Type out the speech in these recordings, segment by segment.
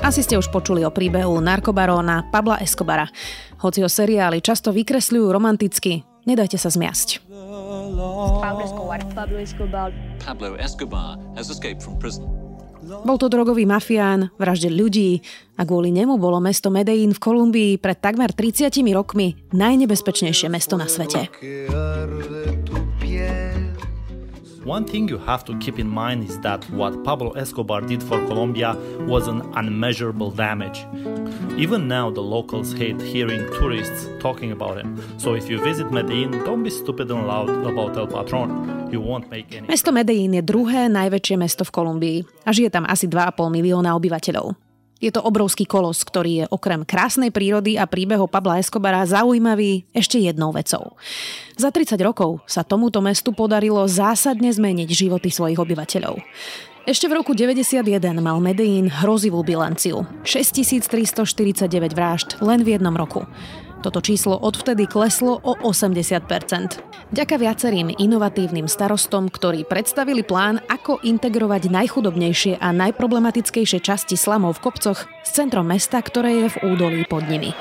Asi ste už počuli o príbehu narkobaróna Pabla Escobara. Hoci ho seriály často vykresľujú romanticky, nedajte sa zmiasť. Pablo Escobar. Pablo Escobar. Pablo Escobar has escaped from prison. Bol to drogový mafián, vraždil ľudí a kvôli nemu bolo mesto Medellín v Kolumbii pred takmer 30 rokmi najnebezpečnejšie mesto na svete. One thing you have to keep in mind is that what Pablo Escobar did for Colombia was an unmeasurable damage. Even now, the locals hate hearing tourists talking about him. So if you visit Medellín, don't be stupid and loud about El Patron. You won't make any... Mesto Medellín je druhé najväčšie mesto v Kolumbii a žije tam asi 2,5 milióna obyvateľov. Je to obrovský kolos, ktorý je okrem krásnej prírody a príbehov Pabla Escobara zaujímavý ešte jednou vecou. Za 30 rokov sa tomuto mestu podarilo zásadne zmeniť životy svojich obyvateľov. Ešte v roku 91 mal Medellín hrozivú bilanciu. 6349 vražd len v jednom roku. Toto číslo odvtedy kleslo o 80%. Ďaka viacerým inovatívnym starostom, ktorí predstavili plán, ako integrovať najchudobnejšie a najproblematickejšie časti slamov v kopcoch s centrom mesta, ktoré je v údolí pod nimi.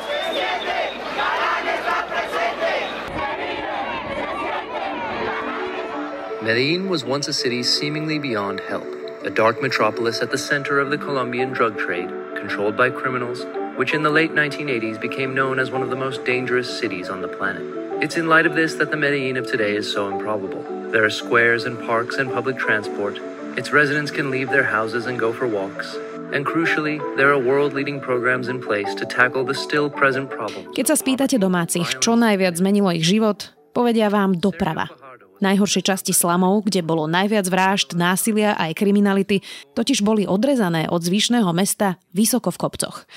Medellin was once a city seemingly beyond help, a dark metropolis at the center of the Colombian drug trade, controlled by criminals which in the late 1980s became known as one of the most dangerous cities on the planet. It's in light of this that the Medellin of today is so improbable. There are squares and parks and public transport. Its residents can leave their houses and go for walks. And crucially, there are world-leading programs in place to tackle the still present problem. Keď sa spýtate domácich, čo najviac zmenilo ich život, povedia vám doprava. Najhoršie časti slamov, kde bolo najviac vražd, násilia aj kriminality, totiž boli odrezané od zvyšného mesta vysoko v kopcoch.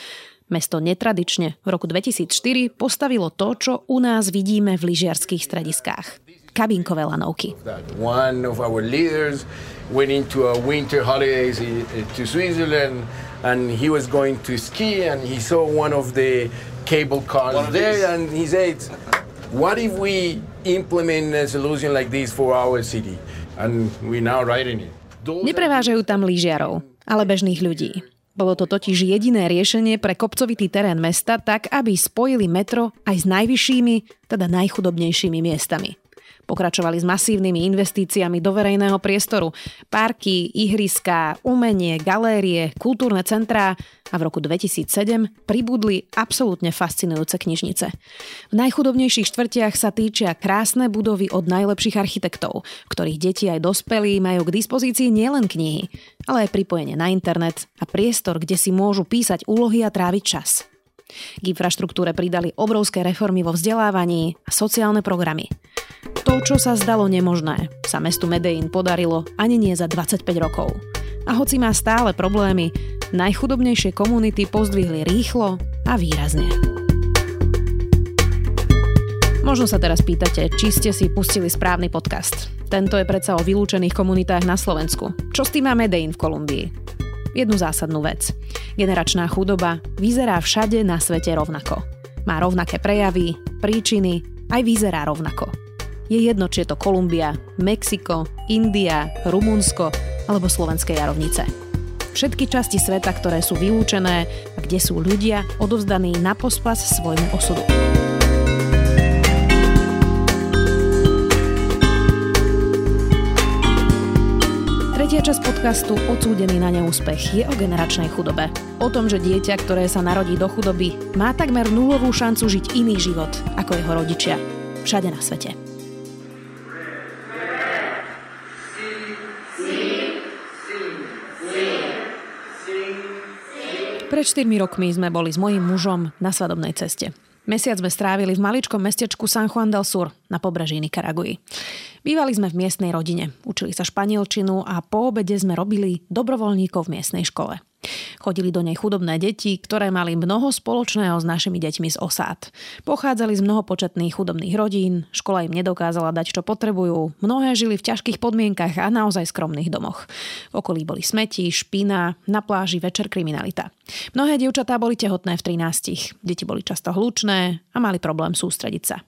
Mesto netradične v roku 2004 postavilo to, čo u nás vidíme v lyžiarských strediskách. Kabinkové lanovky. One of our leaders went into a winter holidays to Switzerland and he was going to ski and he saw one of the cable cars there and he said, what if we implement a solution like this for our city? And we now riding it. Neprevážajú tam lyžiarov, ale bežných ľudí. Bolo to totiž jediné riešenie pre kopcovitý terén mesta tak, aby spojili metro aj s najvyššími, teda najchudobnejšími miestami. Pokračovali s masívnymi investíciami do verejného priestoru. Parky, ihriská, umenie, galérie, kultúrne centrá a v roku 2007 pribudli absolútne fascinujúce knižnice. V najchudobnejších štvrtiach sa týčia krásne budovy od najlepších architektov, ktorých deti aj dospelí majú k dispozícii nielen knihy, ale aj pripojenie na internet a priestor, kde si môžu písať úlohy a tráviť čas. K infraštruktúre pridali obrovské reformy vo vzdelávaní a sociálne programy. To, čo sa zdalo nemožné, sa mestu Medellín podarilo ani nie za 25 rokov. A hoci má stále problémy, najchudobnejšie komunity pozdvihli rýchlo a výrazne. Možno sa teraz pýtate, či ste si pustili správny podcast. Tento je predsa o vylúčených komunitách na Slovensku. Čo s tým má Medellín v Kolumbii? Jednu zásadnú vec. Generačná chudoba vyzerá všade na svete rovnako. Má rovnaké prejavy, príčiny, aj vyzerá rovnako. Je jedno, či je to Kolumbia, Mexiko, India, Rumunsko alebo slovenské jarovnice. Všetky časti sveta, ktoré sú vylúčené a kde sú ľudia odovzdaní na pospas svojmu osudu. Tretia časť podcastu Odsúdený na neúspech je o generačnej chudobe. O tom, že dieťa, ktoré sa narodí do chudoby, má takmer nulovú šancu žiť iný život ako jeho rodičia. Všade na svete. Pred 4 rokmi sme boli s mojím mužom na svadobnej ceste. Mesiac sme strávili v maličkom mestečku San Juan del Sur na pobreží Nikaraguji. Bývali sme v miestnej rodine, učili sa španielčinu a po obede sme robili dobrovoľníkov v miestnej škole. Chodili do nej chudobné deti, ktoré mali mnoho spoločného s našimi deťmi z osád. Pochádzali z mnohopočetných chudobných rodín, škola im nedokázala dať, čo potrebujú, mnohé žili v ťažkých podmienkach a naozaj skromných domoch. V okolí boli smeti, špina, na pláži večer kriminalita. Mnohé dievčatá boli tehotné v 13. Deti boli často hlučné a mali problém sústrediť sa.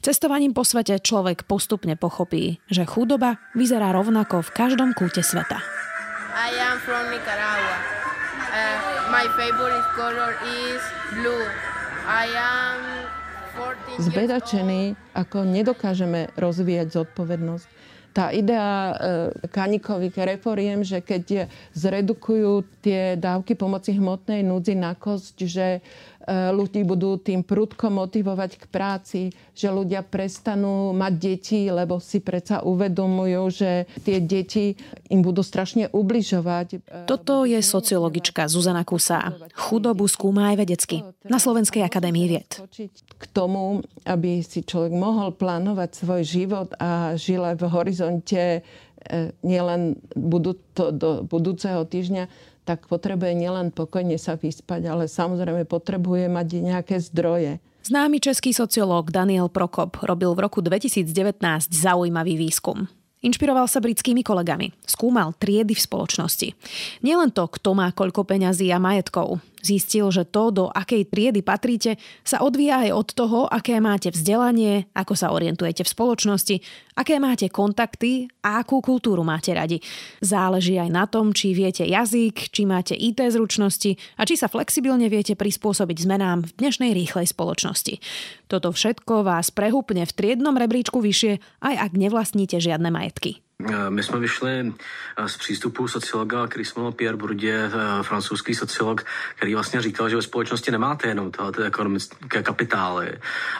Cestovaním po svete človek postupne pochopí, že chudoba vyzerá rovnako v každom kúte sveta. I am from Nicaragua. My favorite color is blue. I am Zbedačení, ako nedokážeme rozvíjať zodpovednosť tá idea e, kanikových reforiem, že keď zredukujú tie dávky pomoci hmotnej núdzi na kosť, že ľudí budú tým prudko motivovať k práci, že ľudia prestanú mať deti, lebo si predsa uvedomujú, že tie deti im budú strašne ubližovať. Toto je sociologička Zuzana Kusá. Chudobu skúma aj vedecky na Slovenskej akadémii vied. K tomu, aby si človek mohol plánovať svoj život a žil aj v horizonte e, nielen do budúceho týždňa, tak potrebuje nielen pokojne sa vyspať, ale samozrejme potrebuje mať nejaké zdroje. Známy český sociológ Daniel Prokop robil v roku 2019 zaujímavý výskum. Inšpiroval sa britskými kolegami. Skúmal triedy v spoločnosti. Nielen to, kto má koľko peňazí a majetkov. Zistil, že to, do akej triedy patríte, sa odvíja aj od toho, aké máte vzdelanie, ako sa orientujete v spoločnosti, aké máte kontakty a akú kultúru máte radi. Záleží aj na tom, či viete jazyk, či máte IT zručnosti a či sa flexibilne viete prispôsobiť zmenám v dnešnej rýchlej spoločnosti. Toto všetko vás prehúpne v triednom rebríčku vyššie, aj ak nevlastníte žiadne majetky. My jsme vyšli z přístupu sociologa, měl Pierre Bourdieu, francouzský sociolog, který vlastně říkal, že ve společnosti nemáte jenom ty ekonomické kapitály,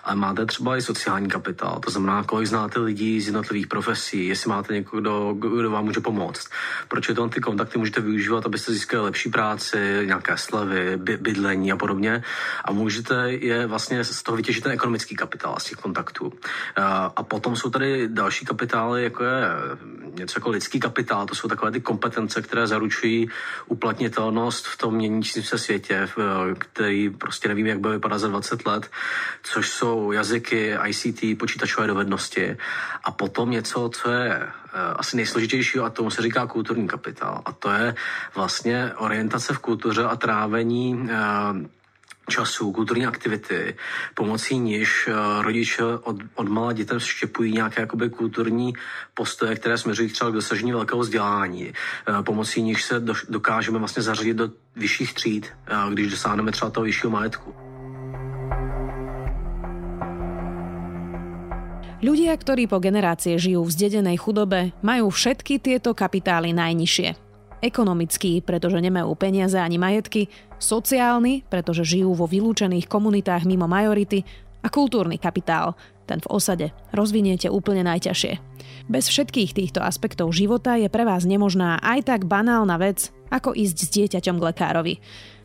ale máte třeba i sociální kapitál. To znamená, kolik znáte lidí z jednotlivých profesí, jestli máte někoho, kdo, vám může pomoct. Proč to ty kontakty můžete využívat, abyste získali lepší práci, nějaké slevy, by, bydlení a podobně. A můžete je vlastně z toho vytěžit ten ekonomický kapitál z těch kontaktů. A potom jsou tady další kapitály, jako je něco jako lidský kapitál, to jsou takové ty kompetence, které zaručují uplatnitelnost v tom měnícím se světě, který prostě nevím, jak bude vypadat za 20 let, což jsou jazyky, ICT, počítačové dovednosti a potom něco, co je eh, asi nejsložitější a tomu se říká kulturní kapitál. A to je vlastně orientace v kultuře a trávení eh, času, kulturní aktivity, pomocí níž eh, rodiče od, od malá dětem vštěpují nějaké jakoby kulturní postoje, které směřují třeba k dosažení velkého vzdělání. Eh, pomocí níž se do, dokážeme vlastně zařadit do vyšších tříd, eh, když dosáhneme třeba toho vyššího majetku. Ľudia, ktorí po generácie žijú v zdedenej chudobe, majú všetky tieto kapitály najnižšie. Ekonomický, pretože nemajú peniaze ani majetky, sociálny, pretože žijú vo vylúčených komunitách mimo majority a kultúrny kapitál, ten v osade rozviniete úplne najťažšie. Bez všetkých týchto aspektov života je pre vás nemožná aj tak banálna vec, ako ísť s dieťaťom k lekárovi.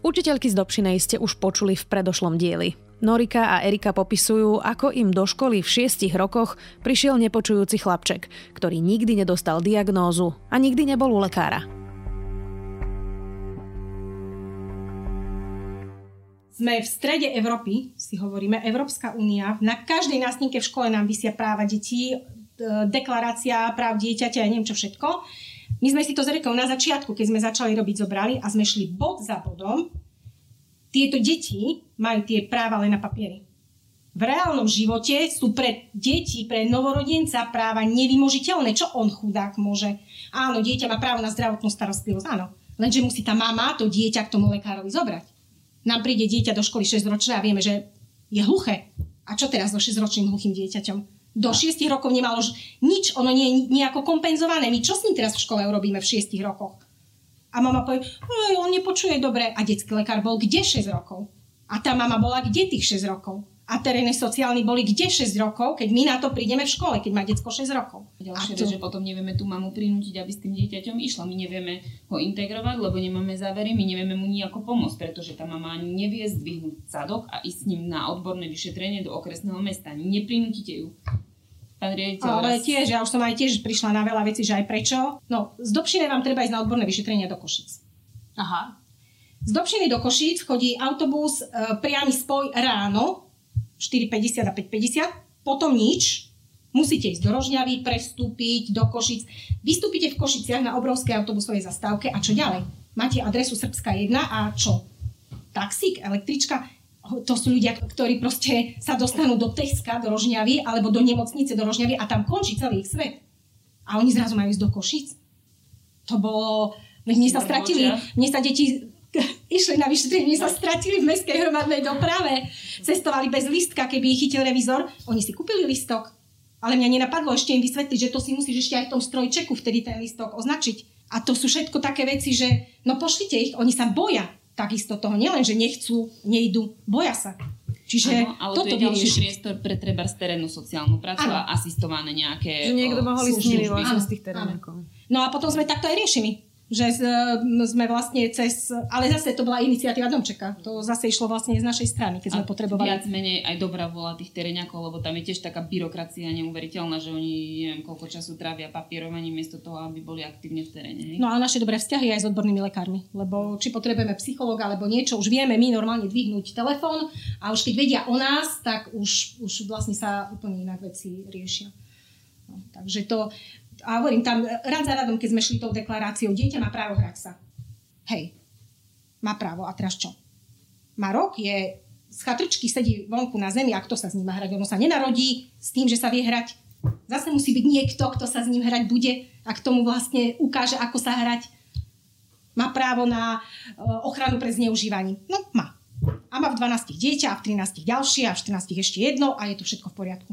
Učiteľky z Dobšinej ste už počuli v predošlom dieli. Norika a Erika popisujú, ako im do školy v šiestich rokoch prišiel nepočujúci chlapček, ktorý nikdy nedostal diagnózu a nikdy nebol u lekára. Sme v strede Európy, si hovoríme, Európska únia, na každej násnike v škole nám vysia práva detí, deklarácia práv dieťaťa, ja neviem čo všetko. My sme si to zrekli na začiatku, keď sme začali robiť zobrali a sme šli bod za bodom. Tieto deti majú tie práva len na papieri. V reálnom živote sú pre deti, pre novorodenca práva nevymožiteľné. Čo on chudák môže? Áno, dieťa má právo na zdravotnú starostlivosť, áno. Lenže musí tá mama to dieťa k tomu lekárovi zobrať nám príde dieťa do školy 6 ročné a vieme, že je hluché. A čo teraz so 6-ročným hluchým dieťaťom? Do 6 rokov nemalo nič, ono nie je nejako kompenzované. My čo s ním teraz v škole urobíme v 6 rokoch? A mama povie, on nepočuje dobre. A detský lekár bol kde 6 rokov? A tá mama bola kde tých 6 rokov? A terénne sociálni boli kde 6 rokov, keď my na to prídeme v škole, keď má detsko 6 rokov. Ďalšia vec, že potom nevieme tú mamu prinútiť, aby s tým dieťaťom išla. My nevieme ho integrovať, lebo nemáme závery, my nevieme mu nejako pomôcť, pretože tá mama ani nevie zdvihnúť sadok a ísť s ním na odborné vyšetrenie do okresného mesta. Neprinútite ju. Pán riaditeľ, Ale raz... tiež, ja už som aj tiež prišla na veľa vecí, že aj prečo. No, z Dobšiny vám treba ísť na odborné vyšetrenie do Košic. Aha. Z Dobšiny do Košíc chodí autobus e, priamy spoj ráno 4,50 a 5,50, potom nič, musíte ísť do Rožňavy, prestúpiť do Košic. Vystúpite v Košiciach na obrovskej autobusovej zastávke a čo ďalej? Máte adresu Srbská 1 a čo? Taxík, električka, to sú ľudia, ktorí proste sa dostanú do Teska, do Rožňavy, alebo do nemocnice do Rožňavy a tam končí celý ich svet. A oni zrazu majú ísť do Košic. To bolo... Mne sa stratili, mne sa deti išli na vyšetrenie, sa stratili v mestskej hromadnej doprave, cestovali bez listka, keby ich chytil revizor. Oni si kúpili listok, ale mňa nenapadlo ešte im vysvetliť, že to si musíš ešte aj v tom strojčeku vtedy ten listok označiť. A to sú všetko také veci, že no pošlite ich, oni sa boja takisto toho, nielen, že nechcú, nejdu, boja sa. Čiže ano, ale toto to je ďalší vyriešiť. priestor pre treba terénnu sociálnu prácu Áno. a asistované nejaké Že niekto mohol ísť z tých terénekov. No a potom sme takto aj riešili že z- sme vlastne cez, ale zase to bola iniciatíva Domčeka. To zase išlo vlastne z našej strany, keď sme A potrebovali. Viac menej aj dobrá vola tých teréňakov, lebo tam je tiež taká byrokracia neuveriteľná, že oni neviem koľko času trávia papierovaním miesto toho, aby boli aktívne v teréne. Hej? No a naše dobré vzťahy aj s odbornými lekármi, lebo či potrebujeme psychológa alebo niečo, už vieme my normálne dvihnúť telefón a už keď vedia o nás, tak už, už vlastne sa úplne inak veci riešia. No, takže to, a hovorím tam, rád za radom, keď sme šli tou deklaráciou, dieťa má právo hrať sa. Hej, má právo. A teraz čo? Má rok, je z chatrčky sedí vonku na zemi a kto sa s ním má hrať? Ono sa nenarodí s tým, že sa vie hrať. Zase musí byť niekto, kto sa s ním hrať bude a k tomu vlastne ukáže, ako sa hrať. Má právo na e, ochranu pred zneužívaním. No, má. A má v 12 dieťa a v 13 ďalšie a v 14 ešte jedno a je to všetko v poriadku.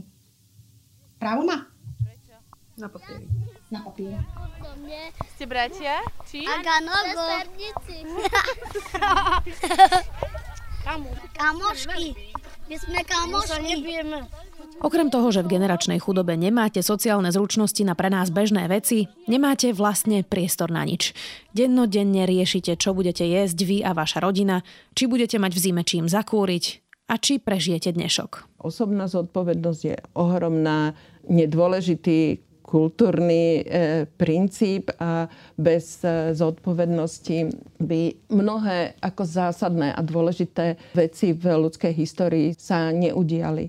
Právo má? Na papieri. Na papieri. Ste bratia? Či? Aganogo. Kamošky. My sme kamošky. Okrem toho, že v generačnej chudobe nemáte sociálne zručnosti na pre nás bežné veci, nemáte vlastne priestor na nič. Dennodenne riešite, čo budete jesť vy a vaša rodina, či budete mať v zime čím zakúriť a či prežijete dnešok. Osobná zodpovednosť je ohromná, nedôležitý kultúrny e, princíp a bez e, zodpovednosti by mnohé ako zásadné a dôležité veci v ľudskej histórii sa neudiali.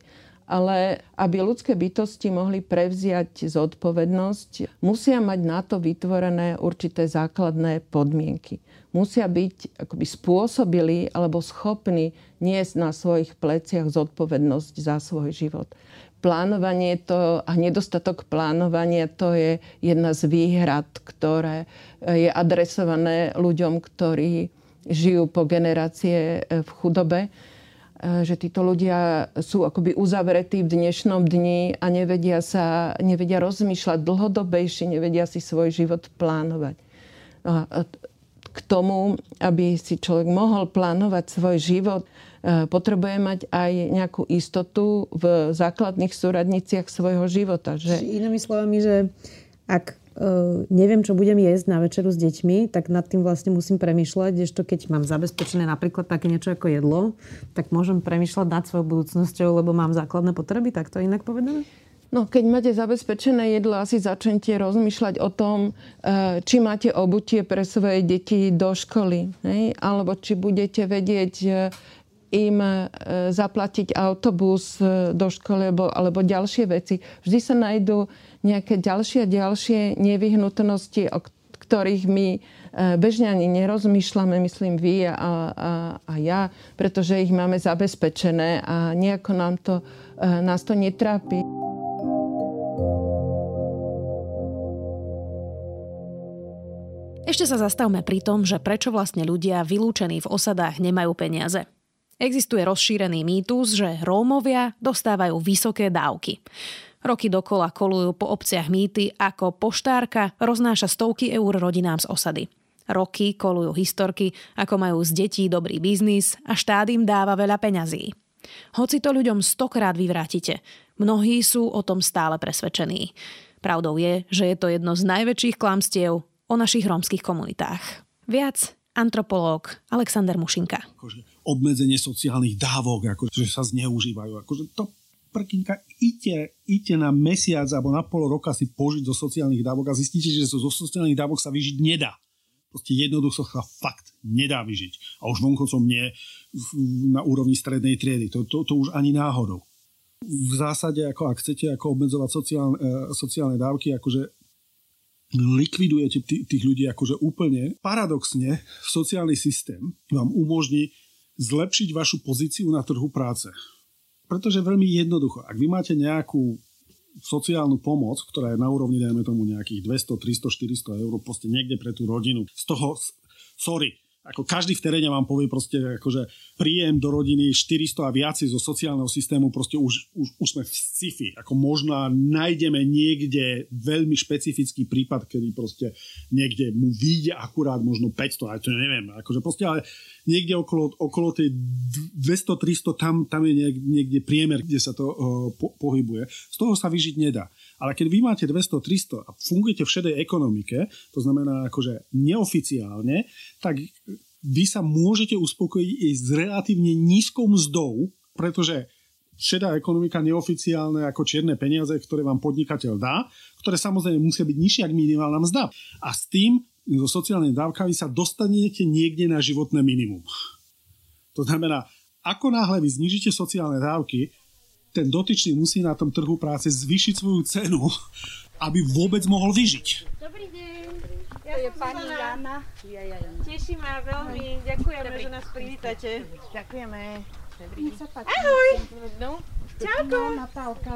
Ale aby ľudské bytosti mohli prevziať zodpovednosť, musia mať na to vytvorené určité základné podmienky. Musia byť akoby spôsobili alebo schopní niesť na svojich pleciach zodpovednosť za svoj život. Plánovanie to a nedostatok plánovania to je jedna z výhrad, ktoré je adresované ľuďom, ktorí žijú po generácie v chudobe že títo ľudia sú akoby uzavretí v dnešnom dni a nevedia, sa, nevedia rozmýšľať dlhodobejšie, nevedia si svoj život plánovať. No a k tomu, aby si človek mohol plánovať svoj život, potrebuje mať aj nejakú istotu v základných súradniciach svojho života. Že... Inými slovami, že ak uh, neviem, čo budem jesť na večeru s deťmi, tak nad tým vlastne musím premýšľať, ešte keď mám zabezpečené napríklad také niečo ako jedlo, tak môžem premýšľať nad svojou budúcnosťou, lebo mám základné potreby, tak to je inak povedané? No, keď máte zabezpečené jedlo, asi začnete rozmýšľať o tom, či máte obutie pre svoje deti do školy. Hej? Alebo či budete vedieť im zaplatiť autobus do školy alebo, alebo ďalšie veci. Vždy sa nájdú nejaké ďalšie a ďalšie nevyhnutnosti, o ktorých my bežne ani nerozmýšľame, myslím vy a, a, a ja, pretože ich máme zabezpečené a nejako nám to, nás to netrápi. Ešte sa zastavme pri tom, že prečo vlastne ľudia vylúčení v osadách nemajú peniaze. Existuje rozšírený mýtus, že Rómovia dostávajú vysoké dávky. Roky dokola kolujú po obciach mýty, ako poštárka roznáša stovky eur rodinám z osady. Roky kolujú historky, ako majú z detí dobrý biznis a štát im dáva veľa peňazí. Hoci to ľuďom stokrát vyvrátite, mnohí sú o tom stále presvedčení. Pravdou je, že je to jedno z najväčších klamstiev o našich rómskych komunitách. Viac antropológ Alexander Mušinka. Akože obmedzenie sociálnych dávok, akože sa zneužívajú. Akože to prkinka, ide, ide na mesiac alebo na pol roka si požiť zo sociálnych dávok a zistíte, že zo sociálnych dávok sa vyžiť nedá. Proste jednoducho sa fakt nedá vyžiť. A už vonkoncom nie na úrovni strednej triedy. To, to, to už ani náhodou. V zásade, ako ak chcete ako obmedzovať sociálne, sociálne dávky, akože likvidujete tých ľudí akože úplne. Paradoxne, sociálny systém vám umožní zlepšiť vašu pozíciu na trhu práce. Pretože veľmi jednoducho, ak vy máte nejakú sociálnu pomoc, ktorá je na úrovni, dajme tomu, nejakých 200, 300, 400 eur, proste niekde pre tú rodinu, z toho, sorry, Ako každý v teréne vám povie proste, akože príjem do rodiny 400 a viacej zo sociálneho systému, proste už, už, už sme v sci-fi. Ako možno nájdeme niekde veľmi špecifický prípad, kedy proste niekde mu vyjde akurát možno 500, aj to neviem. Akože proste, ale niekde okolo, okolo tej 200-300, tam, tam je niekde priemer, kde sa to uh, po, pohybuje. Z toho sa vyžiť nedá. Ale keď vy máte 200-300 a fungujete v šedej ekonomike, to znamená akože neoficiálne, tak vy sa môžete uspokojiť i s relatívne nízkou mzdou, pretože šedá ekonomika neoficiálne ako čierne peniaze, ktoré vám podnikateľ dá, ktoré samozrejme musia byť nižšie ako minimálna mzda. A s tým so sociálnymi dávkami sa dostanete niekde na životné minimum. To znamená, ako náhle vy znižíte sociálne dávky, ten dotyčný musí na tom trhu práce zvýšiť svoju cenu, aby vôbec mohol vyžiť. Dobrý deň. Ja to je pani Jana. Ja, ja, ja. Teší ma veľmi. Ďakujeme, Dobrý. že nás privítate. Ďakujeme. Dobrý. Ahoj. No. Čauko. Natálka.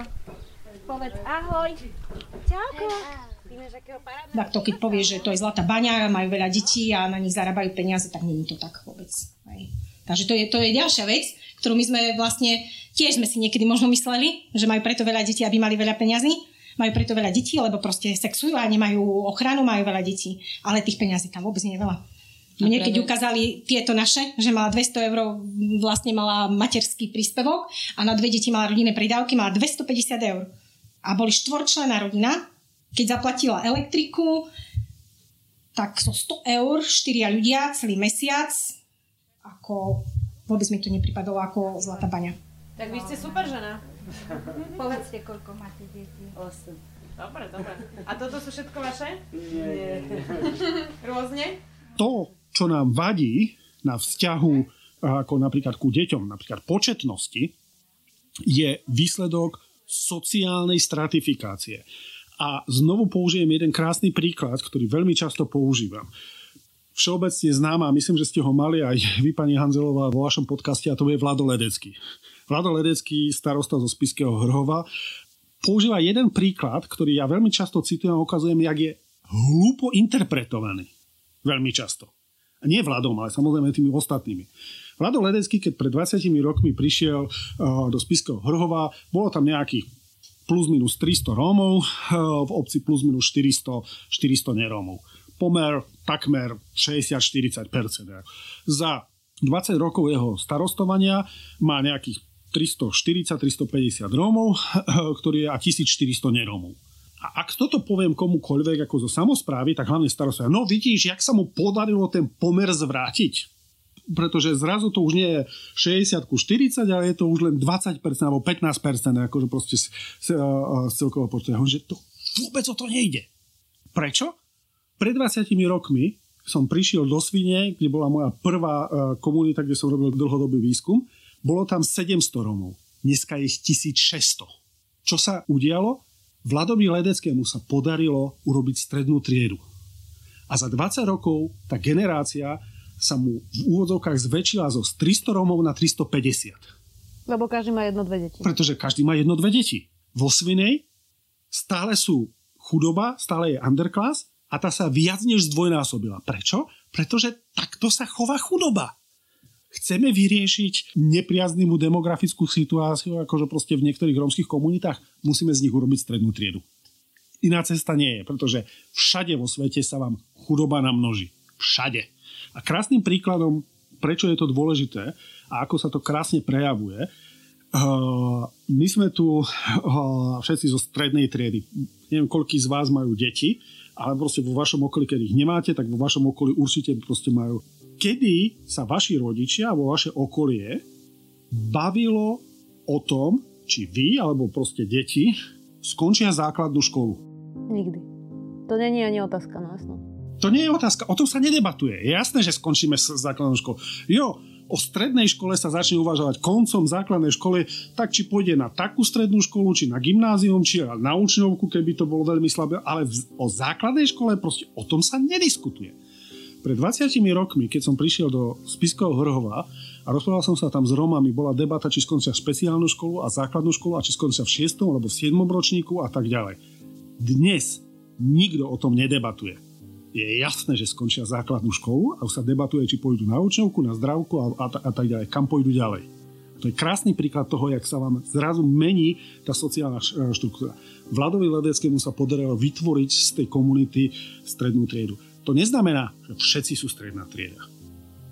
Povedz ahoj. Čauko. Tak to keď povie, že to je zlatá baňa, majú veľa detí a na nich zarábajú peniaze, tak nie je to tak vôbec. Hej. Takže to je, to je ďalšia vec, ktorú my sme vlastne, tiež sme si niekedy možno mysleli, že majú preto veľa detí, aby mali veľa peňazí. Majú preto veľa detí, lebo proste sexujú a nemajú ochranu, majú veľa detí. Ale tých peňazí tam vôbec nie je veľa. Mne keď ukázali tieto naše, že mala 200 eur, vlastne mala materský príspevok a na dve deti mala rodinné pridávky, mala 250 eur. A boli štvorčlená rodina, keď zaplatila elektriku, tak so 100 eur, štyria ľudia, celý mesiac, ako vôbec mi to nepripadalo ako zlatá baňa. Tak vy ste super žena. Povedzte, koľko máte detí. 8. Dobre, dobre. A toto sú všetko vaše? Nie. Rôzne? To, čo nám vadí na vzťahu ako napríklad ku deťom, napríklad početnosti, je výsledok sociálnej stratifikácie. A znovu použijem jeden krásny príklad, ktorý veľmi často používam všeobecne známa, myslím, že ste ho mali aj vy, pani Hanzelová, vo vašom podcaste, a to je Vlado Ledecký. Vlado Ledecký, starosta zo Spiského Hrhova, používa jeden príklad, ktorý ja veľmi často citujem a ukazujem, jak je hlúpo interpretovaný. Veľmi často. A nie Vladom, ale samozrejme tými ostatnými. Vlado Ledecký, keď pred 20 rokmi prišiel uh, do Spiského Hrhova, bolo tam nejakých plus minus 300 Rómov, uh, v obci plus minus 400, 400 nerómov pomer takmer 60-40%. Za 20 rokov jeho starostovania má nejakých 340-350 Rómov, ktorý je a 1400 nerómov. A ak toto poviem komukoľvek ako zo samozprávy, tak hlavne starostovia, no vidíš, jak sa mu podarilo ten pomer zvrátiť? pretože zrazu to už nie je 60 ku 40, ale je to už len 20% alebo 15%, akože proste z, z, z celkového počtu. Že to vôbec o to nejde. Prečo? Pred 20 rokmi som prišiel do Svine, kde bola moja prvá e, komunita, kde som robil dlhodobý výskum. Bolo tam 700 Romov. Dneska je 1600. Čo sa udialo? Vladovi Ledeckému sa podarilo urobiť strednú triedu. A za 20 rokov tá generácia sa mu v úvodzovkách zväčšila zo 300 Romov na 350. Lebo každý má jedno, dve deti. Pretože každý má jedno, dve deti. Vo Svinej stále sú chudoba, stále je underclass a tá sa viac než zdvojnásobila. Prečo? Pretože takto sa chová chudoba. Chceme vyriešiť nepriaznivú demografickú situáciu, akože proste v niektorých rómskych komunitách, musíme z nich urobiť strednú triedu. Iná cesta nie je, pretože všade vo svete sa vám chudoba namnoží. Všade. A krásnym príkladom, prečo je to dôležité a ako sa to krásne prejavuje, Uh, my sme tu uh, všetci zo strednej triedy. Neviem, koľký z vás majú deti, ale proste vo vašom okolí, keď ich nemáte, tak vo vašom okolí určite proste majú. Kedy sa vaši rodičia vo vaše okolie bavilo o tom, či vy alebo proste deti skončia základnú školu? Nikdy. To není ani otázka, no jasno. To nie je otázka, o tom sa nedebatuje. Je jasné, že skončíme s základnou školou. Jo, o strednej škole sa začne uvažovať koncom základnej školy, tak či pôjde na takú strednú školu, či na gymnázium, či na učňovku, keby to bolo veľmi slabé, ale o základnej škole proste o tom sa nediskutuje. Pred 20 rokmi, keď som prišiel do Spiskového Hrhova a rozprával som sa tam s Romami, bola debata, či skončia špeciálnu školu a základnú školu a či skončia v 6. alebo v 7. ročníku a tak ďalej. Dnes nikto o tom nedebatuje. Je jasné, že skončia základnú školu a už sa debatuje, či pôjdu na učňovku, na zdravku a, a, a tak ďalej. Kam pôjdu ďalej. To je krásny príklad toho, jak sa vám zrazu mení tá sociálna štruktúra. Vladovi Ledeckému sa podarilo vytvoriť z tej komunity strednú triedu. To neznamená, že všetci sú stredná trieda.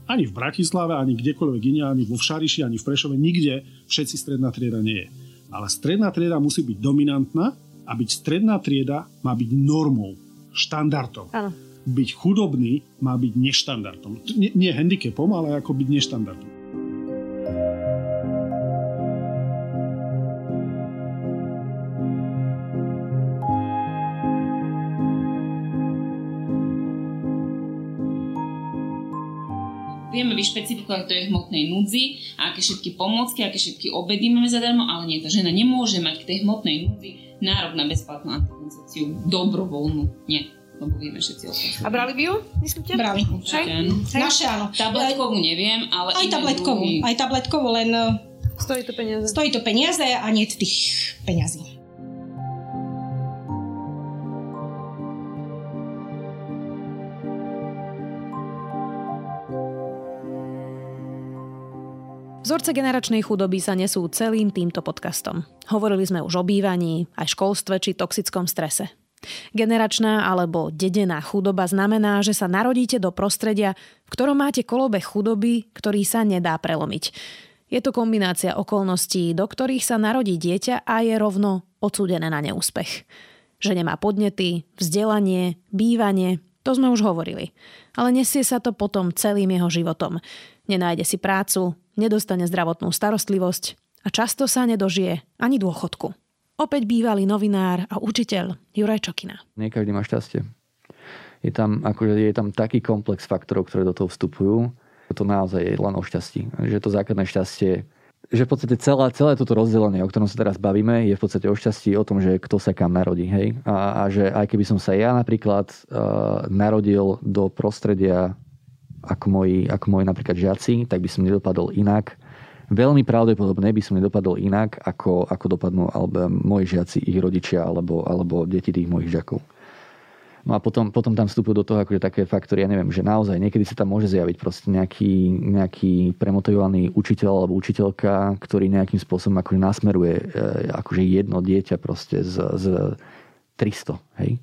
Ani v Bratislave, ani kdekoľvek iné, ani vo Všariši, ani v Prešove, nikde všetci stredná trieda nie je. Ale stredná trieda musí byť dominantná a byť stredná trieda má byť normou, štandardom. Áno byť chudobný má byť neštandardom. Nie, nie handicapom, ale ako byť neštandardom. vieme vyšpecifikovať, to je hmotnej núdzi, a aké všetky pomôcky, aké všetky obedy máme zadarmo, ale nie, tá žena nemôže mať k tej hmotnej núdzi nárok na bezplatnú antikoncepciu dobrovoľnú. Nie lebo vieme všetci o. A brali by ju, myslíte? Brali. Hej? Naše áno. Tabletkovú neviem, ale... Aj tabletkovú, druhý... aj tabletkovú, len... Stojí to peniaze. Stojí to peniaze a nie tých peňazí. Vzorce generačnej chudoby sa nesú celým týmto podcastom. Hovorili sme už o bývaní, aj školstve či toxickom strese. Generačná alebo dedená chudoba znamená, že sa narodíte do prostredia, v ktorom máte kolobe chudoby, ktorý sa nedá prelomiť. Je to kombinácia okolností, do ktorých sa narodí dieťa a je rovno odsúdené na neúspech. Že nemá podnety, vzdelanie, bývanie, to sme už hovorili. Ale nesie sa to potom celým jeho životom. Nenájde si prácu, nedostane zdravotnú starostlivosť a často sa nedožije ani dôchodku. Opäť bývalý novinár a učiteľ Juraj Čokina. Nie každý má šťastie. Je tam, akože je tam taký komplex faktorov, ktoré do toho vstupujú. To naozaj je len o šťastí. Že to základné šťastie že v podstate celé, celé toto rozdelenie, o ktorom sa teraz bavíme, je v podstate o šťastí, o tom, že kto sa kam narodí. Hej? A, a že aj keby som sa ja napríklad uh, narodil do prostredia ako moji, ako moji napríklad žiaci, tak by som nedopadol inak veľmi pravdepodobne by som nedopadol inak, ako, ako dopadnú alebo moji žiaci, ich rodičia alebo, alebo deti tých mojich žiakov. No a potom, potom tam vstupujú do toho akože také faktory, ja neviem, že naozaj niekedy sa tam môže zjaviť proste nejaký, nejaký premotivovaný učiteľ alebo učiteľka, ktorý nejakým spôsobom akože nasmeruje e, akože jedno dieťa proste z, z 300, hej.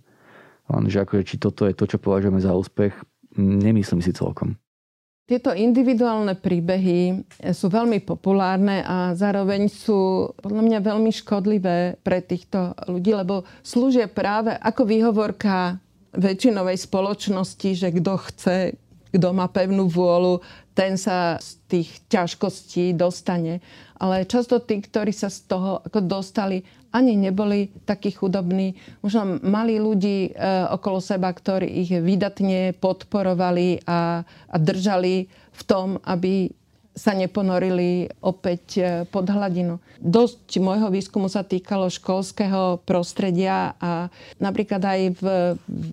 Lenže akože, či toto je to, čo považujeme za úspech, nemyslím si celkom. Tieto individuálne príbehy sú veľmi populárne a zároveň sú podľa mňa veľmi škodlivé pre týchto ľudí, lebo slúžia práve ako výhovorka väčšinovej spoločnosti, že kto chce, kto má pevnú vôľu, ten sa z tých ťažkostí dostane. Ale často tí, ktorí sa z toho ako dostali, ani neboli takí chudobní. Možno mali ľudí e, okolo seba, ktorí ich vydatne podporovali a, a držali v tom, aby sa neponorili opäť e, pod hladinu. Dosť môjho výskumu sa týkalo školského prostredia a napríklad aj v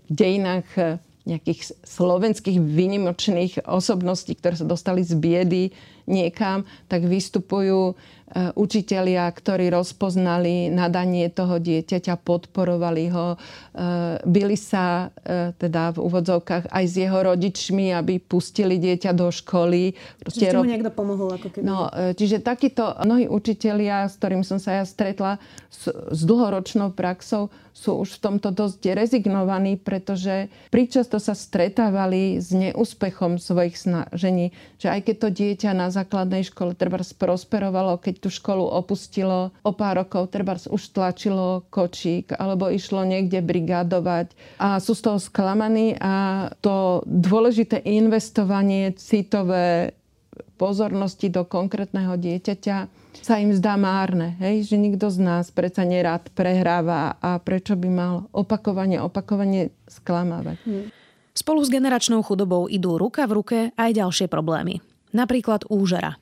dejinách e, nejakých slovenských výnimočných osobností, ktoré sa dostali z biedy niekam, tak vystupujú učitelia, ktorí rozpoznali nadanie toho dieťaťa, podporovali ho, eh, byli sa eh, teda v úvodzovkách aj s jeho rodičmi, aby pustili dieťa do školy. Proste čiže mu niekto pomohol ako keby. No, čiže takíto mnohí učitelia, s ktorým som sa ja stretla s, s dlhoročnou praxou, sú už v tomto dosť rezignovaní, pretože príčasto sa stretávali s neúspechom svojich snažení, že aj keď to dieťa na základnej škole treba prosperovalo, keď tú školu opustilo, o pár rokov treba už tlačilo kočík alebo išlo niekde brigádovať a sú z toho sklamaní a to dôležité investovanie citové pozornosti do konkrétneho dieťaťa sa im zdá márne. Hej? Že nikto z nás predsa nerád prehráva a prečo by mal opakovane, opakovane sklamávať. Hmm. Spolu s generačnou chudobou idú ruka v ruke aj ďalšie problémy. Napríklad úžera.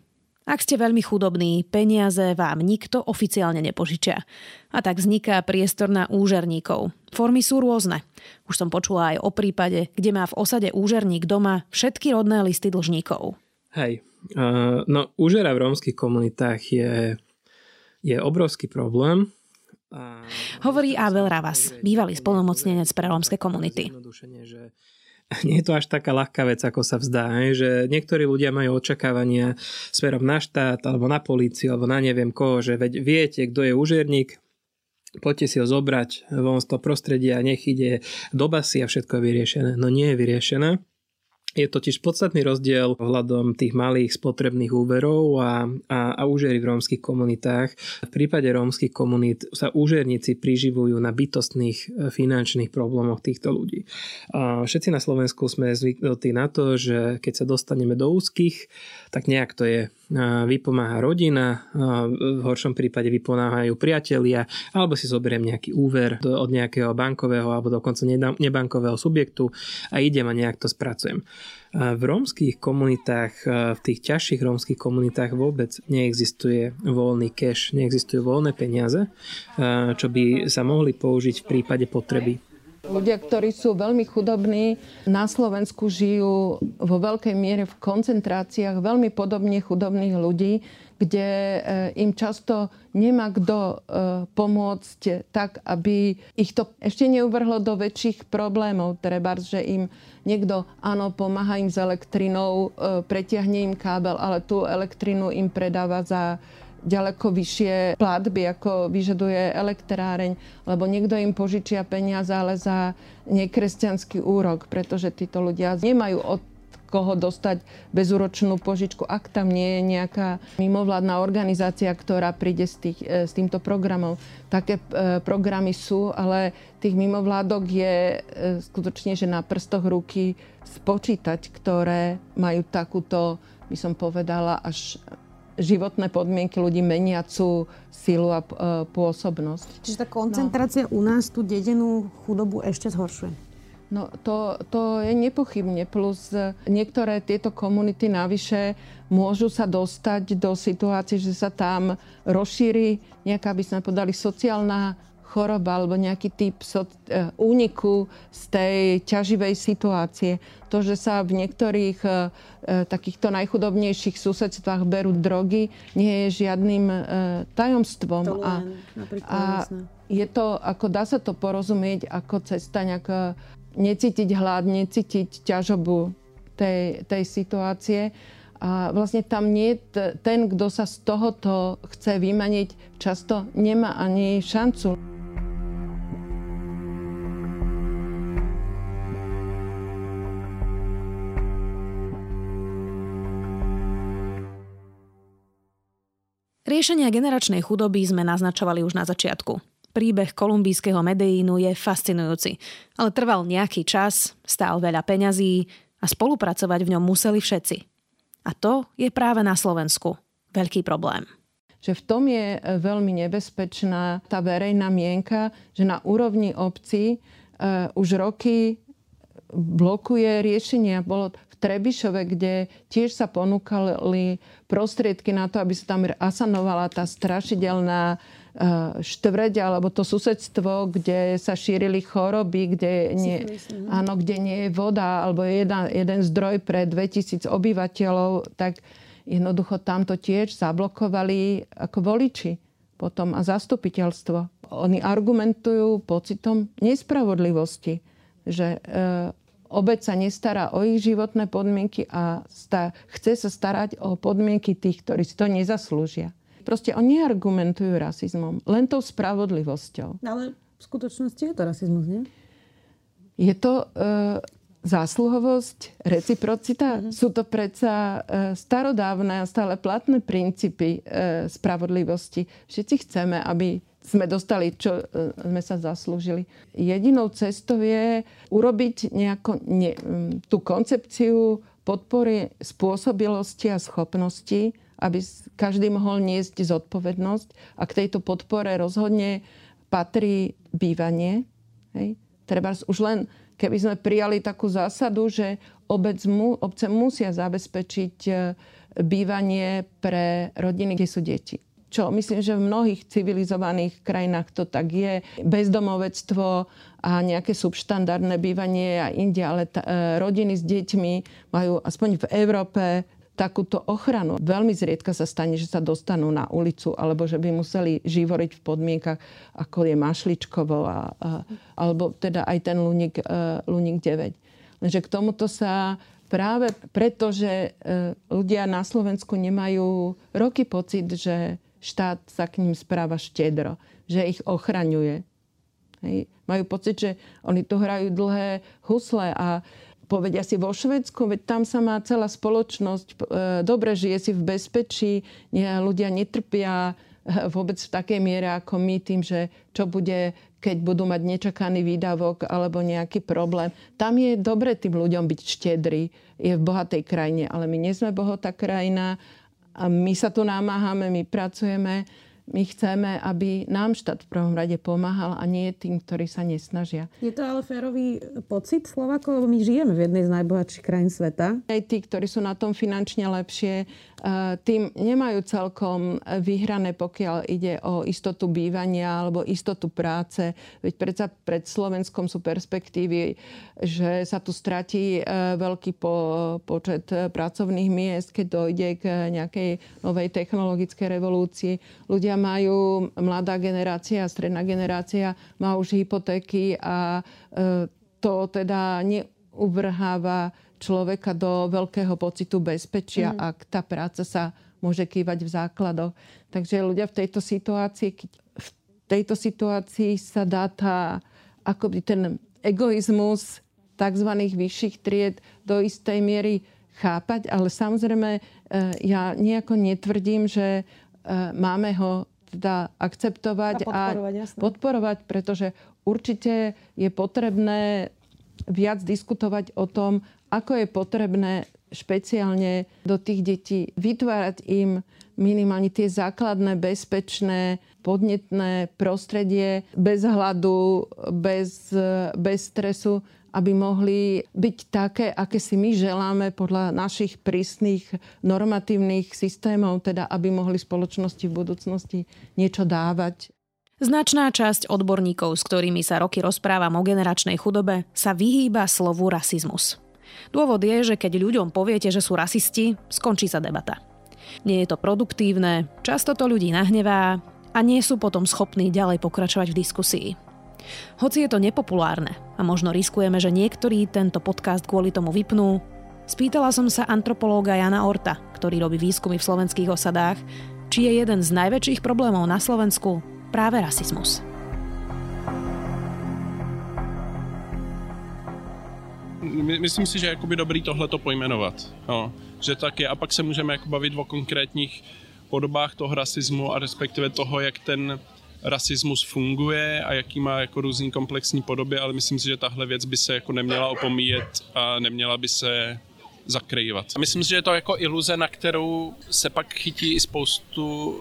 Ak ste veľmi chudobní, peniaze vám nikto oficiálne nepožičia. A tak vzniká priestor na úžerníkov. Formy sú rôzne. Už som počula aj o prípade, kde má v osade úžerník doma všetky rodné listy dlžníkov. Hej, uh, no úžera v rómskych komunitách je, je obrovský problém. Hovorí Abel Ravas, bývalý spolnomocnenec pre rómske komunity. Nie je to až taká ľahká vec, ako sa vzdá. Že niektorí ľudia majú očakávania smerom na štát, alebo na políciu, alebo na neviem koho, že viete, kto je úžerník, poďte si ho zobrať von z toho prostredia, nech ide do basy a všetko je vyriešené. No nie je vyriešené. Je totiž podstatný rozdiel ohľadom tých malých spotrebných úverov a, a, a úžery v rómskych komunitách. V prípade rómskych komunít sa úžerníci priživujú na bytostných e, finančných problémoch týchto ľudí. A všetci na Slovensku sme zvyknutí na to, že keď sa dostaneme do úzkých, tak nejak to je vypomáha rodina, v horšom prípade vypomáhajú priatelia, alebo si zoberiem nejaký úver od nejakého bankového alebo dokonca nebankového subjektu a idem a nejak to spracujem. V rómskych komunitách, v tých ťažších rómskych komunitách vôbec neexistuje voľný cash, neexistujú voľné peniaze, čo by sa mohli použiť v prípade potreby. Ľudia, ktorí sú veľmi chudobní, na Slovensku žijú vo veľkej miere v koncentráciách veľmi podobne chudobných ľudí, kde eh, im často nemá kto eh, pomôcť tak, aby ich to ešte neuvrhlo do väčších problémov. Treba, že im niekto, áno, pomáha im s elektrinou, eh, pretiahne im kábel, ale tú elektrinu im predáva za ďaleko vyššie platby, ako vyžaduje elektráreň, lebo niekto im požičia peniaze, ale za nekresťanský úrok, pretože títo ľudia nemajú od koho dostať bezúročnú požičku, ak tam nie je nejaká mimovládna organizácia, ktorá príde s, tých, e, s týmto programom. Také e, programy sú, ale tých mimovládok je e, skutočne, že na prstoch ruky spočítať, ktoré majú takúto, by som povedala, až životné podmienky ľudí meniacú silu a e, pôsobnosť. Čiže tá koncentrácia no. u nás tú dedenú chudobu ešte zhoršuje? No to, to je nepochybne. Plus e, niektoré tieto komunity navyše môžu sa dostať do situácie, že sa tam rozšíri nejaká, by sme podali, sociálna choroba alebo nejaký typ so, e, úniku z tej ťaživej situácie. To, že sa v niektorých e, e, takýchto najchudobnejších susedstvách berú drogy, nie je žiadnym e, tajomstvom. To a, a je to, ako dá sa to porozumieť ako cesta nejak necítiť hlad, necítiť ťažobu tej, tej situácie. A vlastne tam nie ten, kto sa z tohoto chce vymaniť, často nemá ani šancu. Riešenia generačnej chudoby sme naznačovali už na začiatku. Príbeh kolumbijského Medellínu je fascinujúci, ale trval nejaký čas, stál veľa peňazí a spolupracovať v ňom museli všetci. A to je práve na Slovensku veľký problém že v tom je e, veľmi nebezpečná tá verejná mienka, že na úrovni obci uh, už roky blokuje riešenia. Bolo Trebišove, kde tiež sa ponúkali prostriedky na to, aby sa tam asanovala tá strašidelná eh, štvrť alebo to susedstvo, kde sa šírili choroby, kde nie, no. áno, kde nie je voda alebo je jeden, jeden zdroj pre 2000 obyvateľov, tak jednoducho tam to tiež zablokovali ako voliči potom a zastupiteľstvo. Oni argumentujú pocitom nespravodlivosti, že e, obec sa nestará o ich životné podmienky a sta- chce sa starať o podmienky tých, ktorí si to nezaslúžia. Proste oni neargumentujú rasizmom, len tou spravodlivosťou. No ale v skutočnosti je to rasizmus, nie? Je to e, zásluhovosť, reciprocita. Mm-hmm. Sú to predsa e, starodávne a stále platné princípy e, spravodlivosti. Všetci chceme, aby sme dostali, čo e, sme sa zaslúžili. Jedinou cestou je urobiť nejako, ne, tú koncepciu podpory spôsobilosti a schopnosti, aby každý mohol niesť zodpovednosť a k tejto podpore rozhodne patrí bývanie. Hej. Treba už len, keby sme prijali takú zásadu, že obec mu, obce musia zabezpečiť e, bývanie pre rodiny, kde sú deti čo myslím, že v mnohých civilizovaných krajinách to tak je. Bezdomovectvo a nejaké subštandardné bývanie a inde, ale t- e, rodiny s deťmi majú aspoň v Európe takúto ochranu. Veľmi zriedka sa stane, že sa dostanú na ulicu alebo že by museli živoriť v podmienkach, ako je Mašličkovo a, a, alebo teda aj ten Luník, uh, Luník 9. Že k tomuto sa práve preto, že e, ľudia na Slovensku nemajú roky pocit, že štát sa k ním správa štedro, že ich ochraňuje. Hej. Majú pocit, že oni tu hrajú dlhé husle a povedia si vo Švedsku, veď tam sa má celá spoločnosť, e, dobre žije si v bezpečí, ľudia netrpia vôbec v takej miere ako my tým, že čo bude, keď budú mať nečakaný výdavok alebo nejaký problém. Tam je dobre tým ľuďom byť štedrý. Je v bohatej krajine, ale my nie sme bohatá krajina a my sa tu namáhame, my pracujeme my chceme, aby nám štát v prvom rade pomáhal a nie tým, ktorí sa nesnažia. Je to ale férový pocit Slovakov, lebo my žijeme v jednej z najbohatších krajín sveta. Aj tí, ktorí sú na tom finančne lepšie, eh, tým nemajú celkom vyhrané, pokiaľ ide o istotu bývania alebo istotu práce. Veď predsa pred Slovenskom sú perspektívy, že sa tu stratí eh, veľký po, počet pracovných miest, keď dojde k nejakej novej technologickej revolúcii. Ľudia majú, mladá generácia, stredná generácia má už hypotéky a e, to teda neuvrháva človeka do veľkého pocitu bezpečia, mm. ak tá práca sa môže kývať v základoch. Takže ľudia v tejto situácii, v tejto situácii sa dá tá, akoby ten egoizmus tzv. vyšších tried do istej miery chápať, ale samozrejme e, ja nejako netvrdím, že máme ho teda akceptovať a podporovať, a podporovať pretože určite je potrebné viac diskutovať o tom, ako je potrebné špeciálne do tých detí vytvárať im minimálne tie základné, bezpečné, podnetné prostredie bez hladu, bez, bez stresu, aby mohli byť také, aké si my želáme podľa našich prísnych normatívnych systémov, teda aby mohli spoločnosti v budúcnosti niečo dávať. Značná časť odborníkov, s ktorými sa roky rozprávam o generačnej chudobe, sa vyhýba slovu rasizmus. Dôvod je, že keď ľuďom poviete, že sú rasisti, skončí sa debata. Nie je to produktívne, často to ľudí nahnevá a nie sú potom schopní ďalej pokračovať v diskusii. Hoci je to nepopulárne a možno riskujeme, že niektorí tento podcast kvôli tomu vypnú, spýtala som sa antropológa Jana Orta, ktorý robí výskumy v slovenských osadách, či je jeden z najväčších problémov na Slovensku práve rasizmus. Myslím si, že je jakoby dobrý tohle to pojmenovat. No, že taky, a pak se můžeme bavit o konkrétních podobách toho rasismu a respektive toho, jak ten rasismus funguje a jaký má jako různý komplexní podoby, ale myslím si, že tahle věc by se jako neměla opomíjet a neměla by se zakrývat. A myslím si, že je to jako iluze, na kterou se pak chytí i spoustu uh,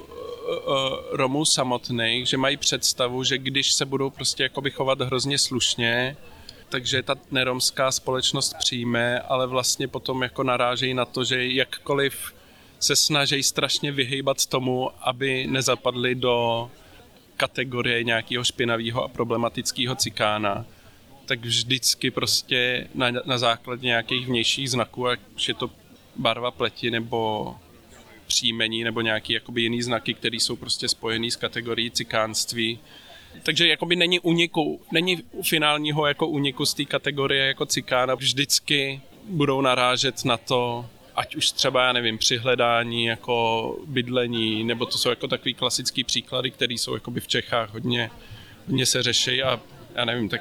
Romů samotných, že mají představu, že když se budou prostě jakoby chovat hrozně slušně, takže ta neromská společnost přijme, ale vlastně potom jako narážejí na to, že jakkoliv se snaží strašně vyhýbat tomu, aby nezapadli do kategorie nějakého špinavého a problematického cikána, tak vždycky prostě na, na základě nějakých vnějších znaků, ať je to barva pleti nebo příjmení nebo nějaký jakoby jiný znaky, které jsou prostě spojený s kategorií cikánství. Takže jakoby není uniku, není finálního jako uniku z té kategorie jako cikána. Vždycky budou narážet na to, ať už třeba, já nevím, při hledání jako bydlení, nebo to jsou jako takový klasický příklady, které jsou jakoby v Čechách hodně, hodně se řeší a já nevím, tak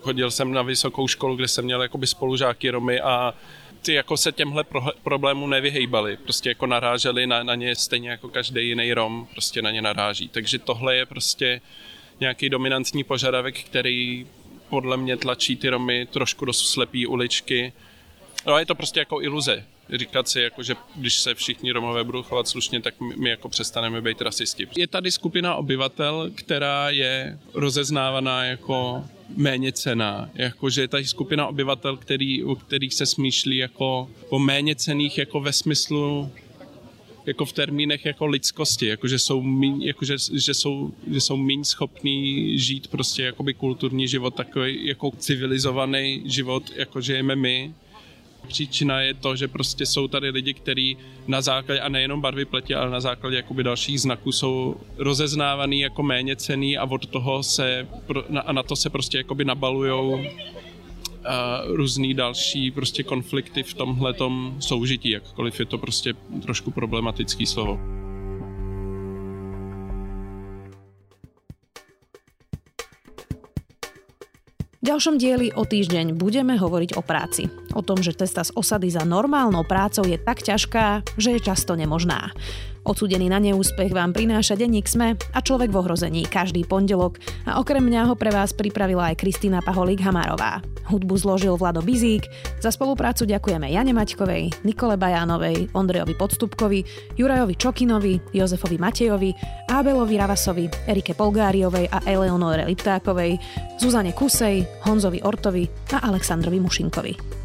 chodil jsem na vysokou školu, kde jsem měl jakoby spolužáky Romy a ty jako se těmhle pro, problémům nevyhejbali, prostě jako naráželi na, na ně stejně jako každý jiný Rom, prostě na ně naráží. Takže tohle je prostě nějaký dominantní požadavek, který podle mě tlačí ty Romy trošku do slepý uličky. No a je to prostě jako iluze říkat si, jako, že když se všichni Romové budou chovat slušně, tak my jako přestaneme být rasisti. Je tady skupina obyvatel, která je rozeznávaná jako méně cená. Jakože je tady skupina obyvatel, který, u kterých se smýšlí jako o méně cených jako ve smyslu jako v termínech jako lidskosti, jako že jsou míň, jako že, že, jsou, že jsou míň schopní žít prostě jakoby kulturní život, takový jako civilizovaný život, jako žijeme my, Příčina je to, že prostě jsou tady lidi, kteří na základě, a nejenom barvy pleti, ale na základě jakoby dalších znaků jsou rozeznávaný jako méně cený a od toho se, a na to se prostě jakoby nabalujou a různý další prostě konflikty v tomhletom soužití, jakkoliv je to prostě trošku problematický slovo. V ďalšom dieli o týždeň budeme hovoriť o práci. O tom, že cesta z osady za normálnou prácou je tak ťažká, že je často nemožná. Odsudený na neúspech vám prináša denník SME a človek v ohrození každý pondelok a okrem mňa ho pre vás pripravila aj Kristýna Paholík-Hamárová. Hudbu zložil Vlado Bizík, za spoluprácu ďakujeme Jane Maťkovej, Nikole Bajánovej, Ondrejovi Podstupkovi, Jurajovi Čokinovi, Jozefovi Matejovi, Ábelovi Ravasovi, Erike Polgáriovej a Eleonore Liptákovej, Zuzane Kusej, Honzovi Ortovi a Aleksandrovi Mušinkovi.